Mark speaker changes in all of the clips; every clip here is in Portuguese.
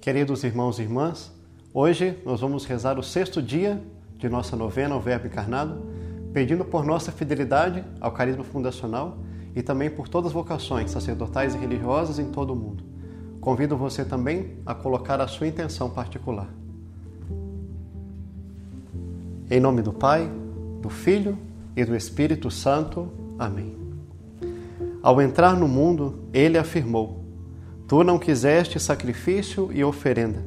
Speaker 1: Queridos irmãos e irmãs, hoje nós vamos rezar o sexto dia de nossa novena ao Verbo Encarnado, pedindo por nossa fidelidade ao carisma fundacional e também por todas as vocações sacerdotais e religiosas em todo o mundo. Convido você também a colocar a sua intenção particular. Em nome do Pai, do Filho e do Espírito Santo. Amém. Ao entrar no mundo, ele afirmou: Tu não quiseste sacrifício e oferenda.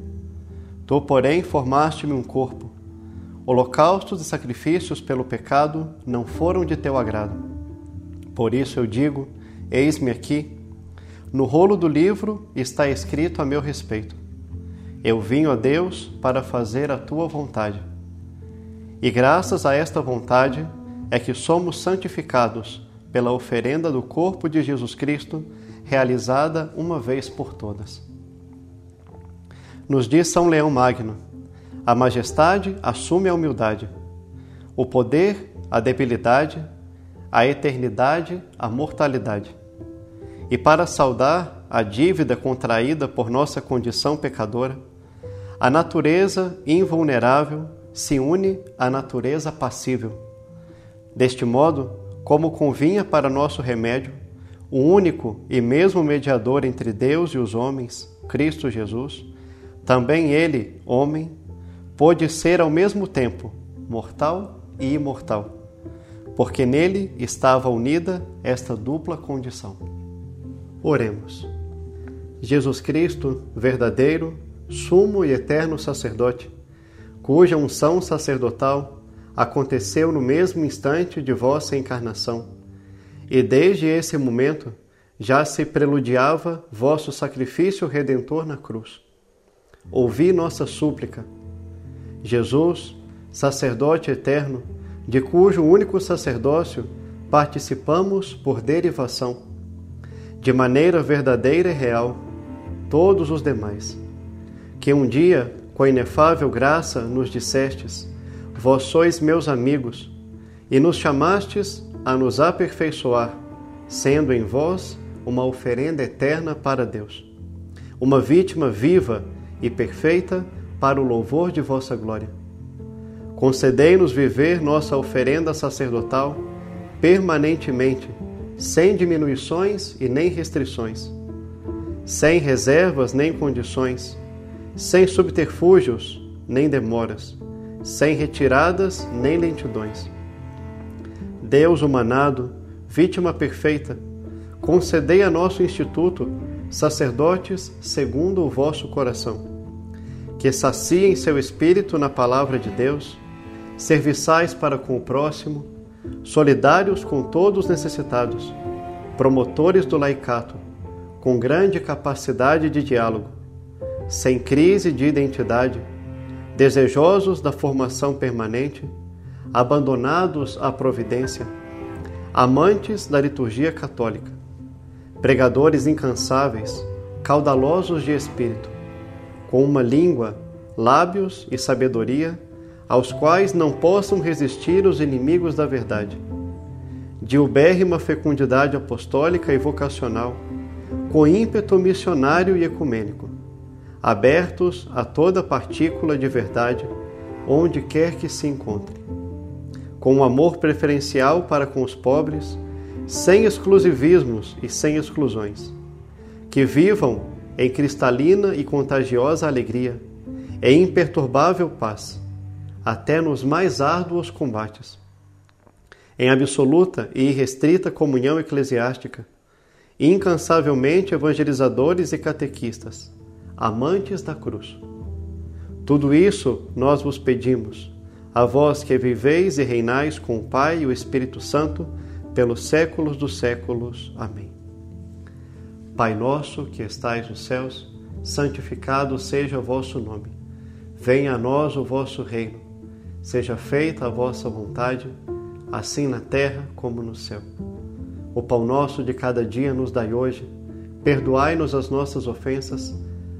Speaker 1: Tu, porém, formaste-me um corpo. Holocaustos e sacrifícios pelo pecado não foram de teu agrado. Por isso eu digo: Eis-me aqui. No rolo do livro está escrito a meu respeito. Eu vim, ó Deus, para fazer a tua vontade. E graças a esta vontade é que somos santificados pela oferenda do corpo de Jesus Cristo realizada uma vez por todas. Nos diz São Leão Magno: a majestade assume a humildade, o poder, a debilidade, a eternidade, a mortalidade. E para saudar a dívida contraída por nossa condição pecadora, a natureza invulnerável se une à natureza passível. Deste modo, como convinha para nosso remédio, o único e mesmo mediador entre Deus e os homens, Cristo Jesus, também ele, homem, pôde ser ao mesmo tempo mortal e imortal, porque nele estava unida esta dupla condição. Oremos. Jesus Cristo, verdadeiro, sumo e eterno sacerdote, cuja unção sacerdotal aconteceu no mesmo instante de vossa encarnação e desde esse momento já se preludiava vosso sacrifício redentor na cruz. Ouvi nossa súplica. Jesus, sacerdote eterno, de cujo único sacerdócio participamos por derivação, de maneira verdadeira e real, todos os demais, que um dia, com inefável graça, nos dissestes: Vós sois meus amigos, e nos chamastes a nos aperfeiçoar, sendo em vós uma oferenda eterna para Deus, uma vítima viva e perfeita para o louvor de vossa glória. Concedei-nos viver nossa oferenda sacerdotal permanentemente, sem diminuições e nem restrições, sem reservas nem condições, sem subterfúgios nem demoras, sem retiradas nem lentidões. Deus humanado, vítima perfeita, concedei a nosso instituto sacerdotes segundo o vosso coração, que saciem seu espírito na palavra de Deus, serviçais para com o próximo, solidários com todos os necessitados, promotores do laicato, com grande capacidade de diálogo, sem crise de identidade, desejosos da formação permanente, abandonados à providência, amantes da liturgia católica, pregadores incansáveis, caudalosos de espírito, com uma língua, lábios e sabedoria, aos quais não possam resistir os inimigos da verdade, de ubérrima fecundidade apostólica e vocacional, com ímpeto missionário e ecumênico, abertos a toda partícula de verdade, onde quer que se encontre com um amor preferencial para com os pobres, sem exclusivismos e sem exclusões. Que vivam em cristalina e contagiosa alegria, em imperturbável paz, até nos mais árduos combates. Em absoluta e irrestrita comunhão eclesiástica, incansavelmente evangelizadores e catequistas, amantes da cruz. Tudo isso nós vos pedimos a vós que viveis e reinais com o Pai e o Espírito Santo, pelos séculos dos séculos. Amém. Pai nosso que estais nos céus, santificado seja o vosso nome. Venha a nós o vosso reino. Seja feita a vossa vontade, assim na terra como no céu. O pão nosso de cada dia nos dai hoje. Perdoai-nos as nossas ofensas,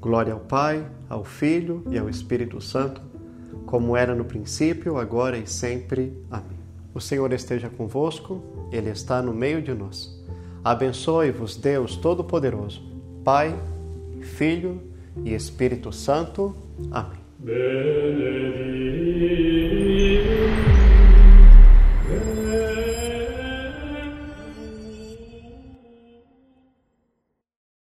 Speaker 1: Glória ao Pai, ao Filho e ao Espírito Santo, como era no princípio, agora e sempre. Amém. O Senhor esteja convosco, Ele está no meio de nós. Abençoe-vos, Deus Todo-Poderoso, Pai, Filho e Espírito Santo. Amém. Benedito.